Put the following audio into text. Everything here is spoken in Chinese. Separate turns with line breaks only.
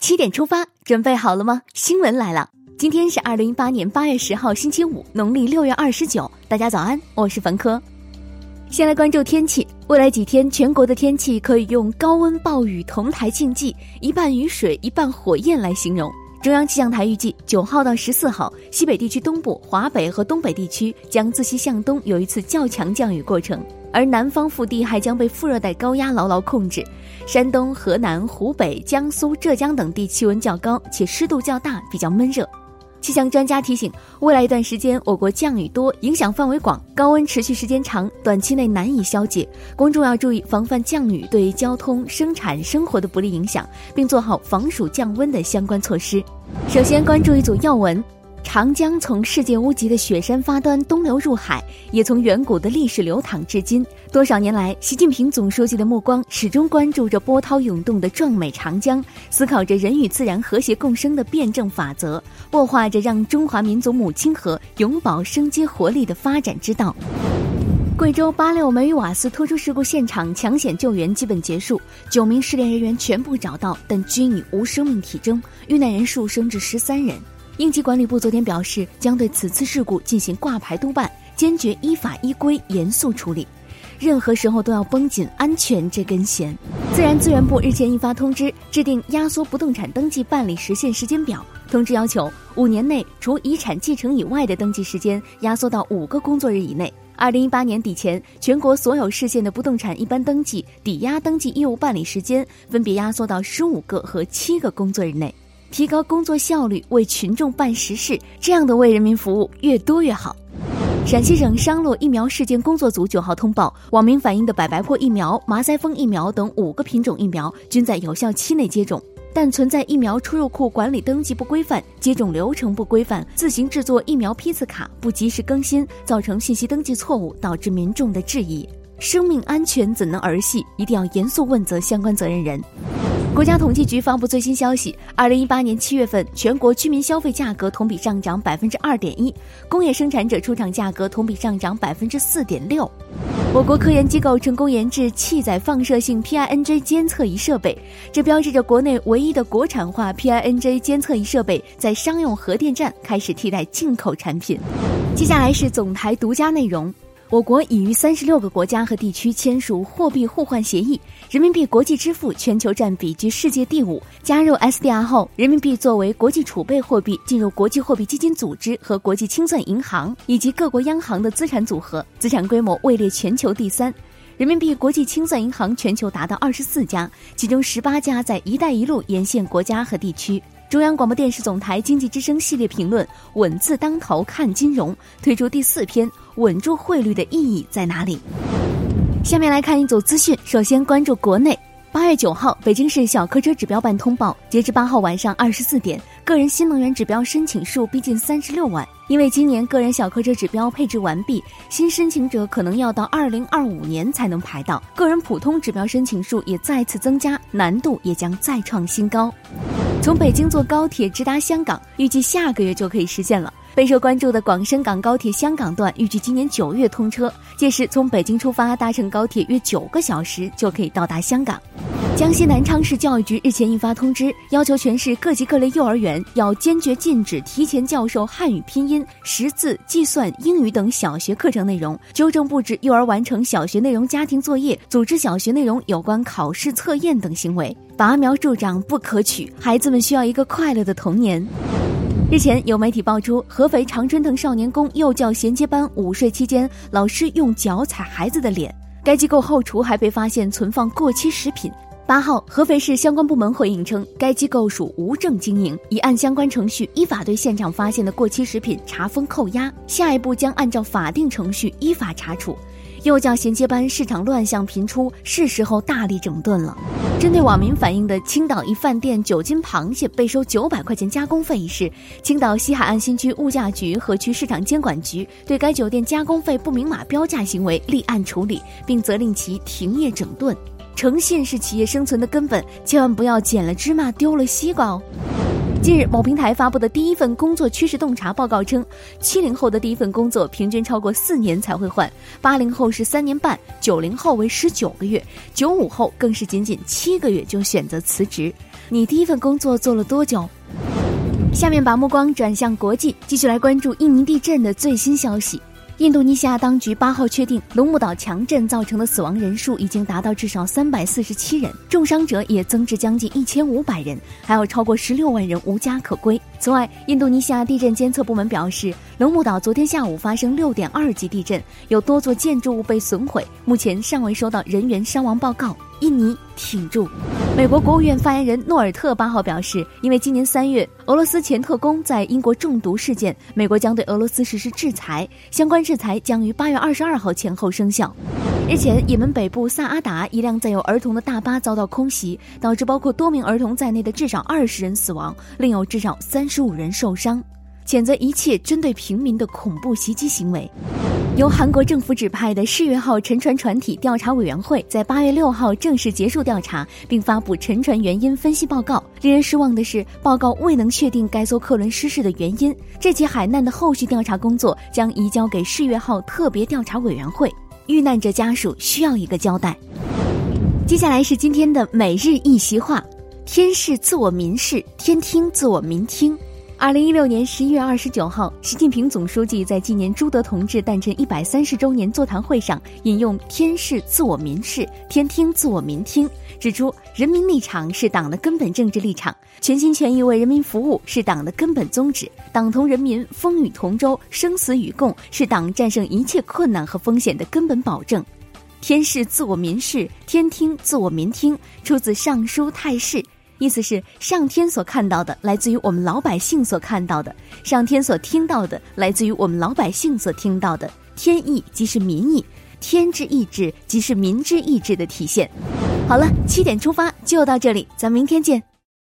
七点出发，准备好了吗？新闻来了，今天是二零一八年八月十号，星期五，农历六月二十九。大家早安，我是冯科。先来关注天气，未来几天全国的天气可以用高温暴雨同台竞技，一半雨水一半火焰来形容。中央气象台预计，九号到十四号，西北地区东部、华北和东北地区将自西向东有一次较强降雨过程。而南方腹地还将被副热带高压牢牢控制，山东、河南、湖北、江苏、浙江等地气温较高，且湿度较大，比较闷热。气象专家提醒，未来一段时间我国降雨多，影响范围广，高温持续时间长，短期内难以消解。公众要注意防范降雨对交通、生产、生活的不利影响，并做好防暑降温的相关措施。首先关注一组要闻。长江从世界屋脊的雪山发端东流入海，也从远古的历史流淌至今。多少年来，习近平总书记的目光始终关注着波涛涌动的壮美长江，思考着人与自然和谐共生的辩证法则，擘画着让中华民族母亲河永葆生机活力的发展之道。贵州八六煤与瓦斯突出事故现场抢险救援基本结束，九名失联人员全部找到，但均已无生命体征，遇难人数升至十三人。应急管理部昨天表示，将对此次事故进行挂牌督办，坚决依法依规严肃处理。任何时候都要绷紧安全这根弦。自然资源部日前印发通知，制定压缩不动产登记办理时限时间表。通知要求，五年内除遗产继承以外的登记时间压缩到五个工作日以内。二零一八年底前，全国所有市县的不动产一般登记、抵押登记业务办理时间分别压缩到十五个和七个工作日内。提高工作效率，为群众办实事，这样的为人民服务越多越好。陕西省商洛疫苗事件工作组九号通报，网民反映的百白破疫苗、麻腮风疫苗等五个品种疫苗均在有效期内接种，但存在疫苗出入库管理登记不规范、接种流程不规范、自行制作疫苗批次卡不及时更新，造成信息登记错误，导致民众的质疑。生命安全怎能儿戏？一定要严肃问责相关责任人。国家统计局发布最新消息，二零一八年七月份，全国居民消费价格同比上涨百分之二点一，工业生产者出厂价格同比上涨百分之四点六。我国科研机构成功研制气载放射性 PINJ 监测仪设备，这标志着国内唯一的国产化 PINJ 监测仪设备在商用核电站开始替代进口产品。接下来是总台独家内容。我国已与三十六个国家和地区签署货币互换协议，人民币国际支付全球占比居世界第五。加入 SDR 后，人民币作为国际储备货币进入国际货币基金组织和国际清算银行以及各国央行的资产组合，资产规模位列全球第三。人民币国际清算银行全球达到二十四家，其中十八家在“一带一路”沿线国家和地区。中央广播电视总台经济之声系列评论《稳字当头看金融》推出第四篇：稳住汇率的意义在哪里？下面来看一组资讯。首先关注国内。八月九号，北京市小客车指标办通报，截至八号晚上二十四点，个人新能源指标申请数逼近三十六万。因为今年个人小客车指标配置完毕，新申请者可能要到二零二五年才能排到。个人普通指标申请数也再次增加，难度也将再创新高。从北京坐高铁直达香港，预计下个月就可以实现了。备受关注的广深港高铁香港段预计今年九月通车，届时从北京出发搭乘高铁约九个小时就可以到达香港。江西南昌市教育局日前印发通知，要求全市各级各类幼儿园要坚决禁止提前教授汉语拼音、识字、计算、英语等小学课程内容，纠正布置幼儿完成小学内容家庭作业、组织小学内容有关考试测验等行为，拔苗助长不可取。孩子们需要一个快乐的童年。日前，有媒体爆出，合肥常春藤少年宫幼教衔接班午睡期间，老师用脚踩孩子的脸。该机构后厨还被发现存放过期食品。八号，合肥市相关部门回应称，该机构属无证经营，已按相关程序依法对现场发现的过期食品查封扣押，下一步将按照法定程序依法查处。幼教衔接班市场乱象频出，是时候大力整顿了。针对网民反映的青岛一饭店九斤螃蟹被收九百块钱加工费一事，青岛西海岸新区物价局和区市场监管局对该酒店加工费不明码标价行为立案处理，并责令其停业整顿。诚信是企业生存的根本，千万不要捡了芝麻丢了西瓜哦。近日，某平台发布的第一份工作趋势洞察报告称，七零后的第一份工作平均超过四年才会换，八零后是三年半，九零后为十九个月，九五后更是仅仅七个月就选择辞职。你第一份工作做了多久？下面把目光转向国际，继续来关注印尼地震的最新消息。印度尼西亚当局八号确定，龙目岛强震造成的死亡人数已经达到至少三百四十七人，重伤者也增至将近一千五百人，还有超过十六万人无家可归。此外，印度尼西亚地震监测部门表示，龙目岛昨天下午发生六点二级地震，有多座建筑物被损毁，目前尚未收到人员伤亡报告。印尼挺住。美国国务院发言人诺尔特八号表示，因为今年三月俄罗斯前特工在英国中毒事件，美国将对俄罗斯实施制裁，相关制裁将于八月二十二号前后生效。日前，也门北部萨阿达一辆载有儿童的大巴遭到空袭，导致包括多名儿童在内的至少二十人死亡，另有至少三十五人受伤。谴责一切针对平民的恐怖袭击行为。由韩国政府指派的世越号沉船船体调查委员会在八月六号正式结束调查，并发布沉船原因分析报告。令人失望的是，报告未能确定该艘客轮失事的原因。这起海难的后续调查工作将移交给世越号特别调查委员会。遇难者家属需要一个交代。接下来是今天的每日一席话：天视自我民视，天听自我民听。二零一六年十一月二十九号，习近平总书记在纪念朱德同志诞辰一百三十周年座谈会上引用“天视自我民视，天听自我民听”，指出人民立场是党的根本政治立场，全心全意为人民服务是党的根本宗旨，党同人民风雨同舟，生死与共是党战胜一切困难和风险的根本保证。天视自我民视，天听自我民听，出自《尚书泰誓》。意思是上天所看到的来自于我们老百姓所看到的，上天所听到的来自于我们老百姓所听到的。天意即是民意，天之意志即是民之意志的体现。好了，七点出发就到这里，咱明天见。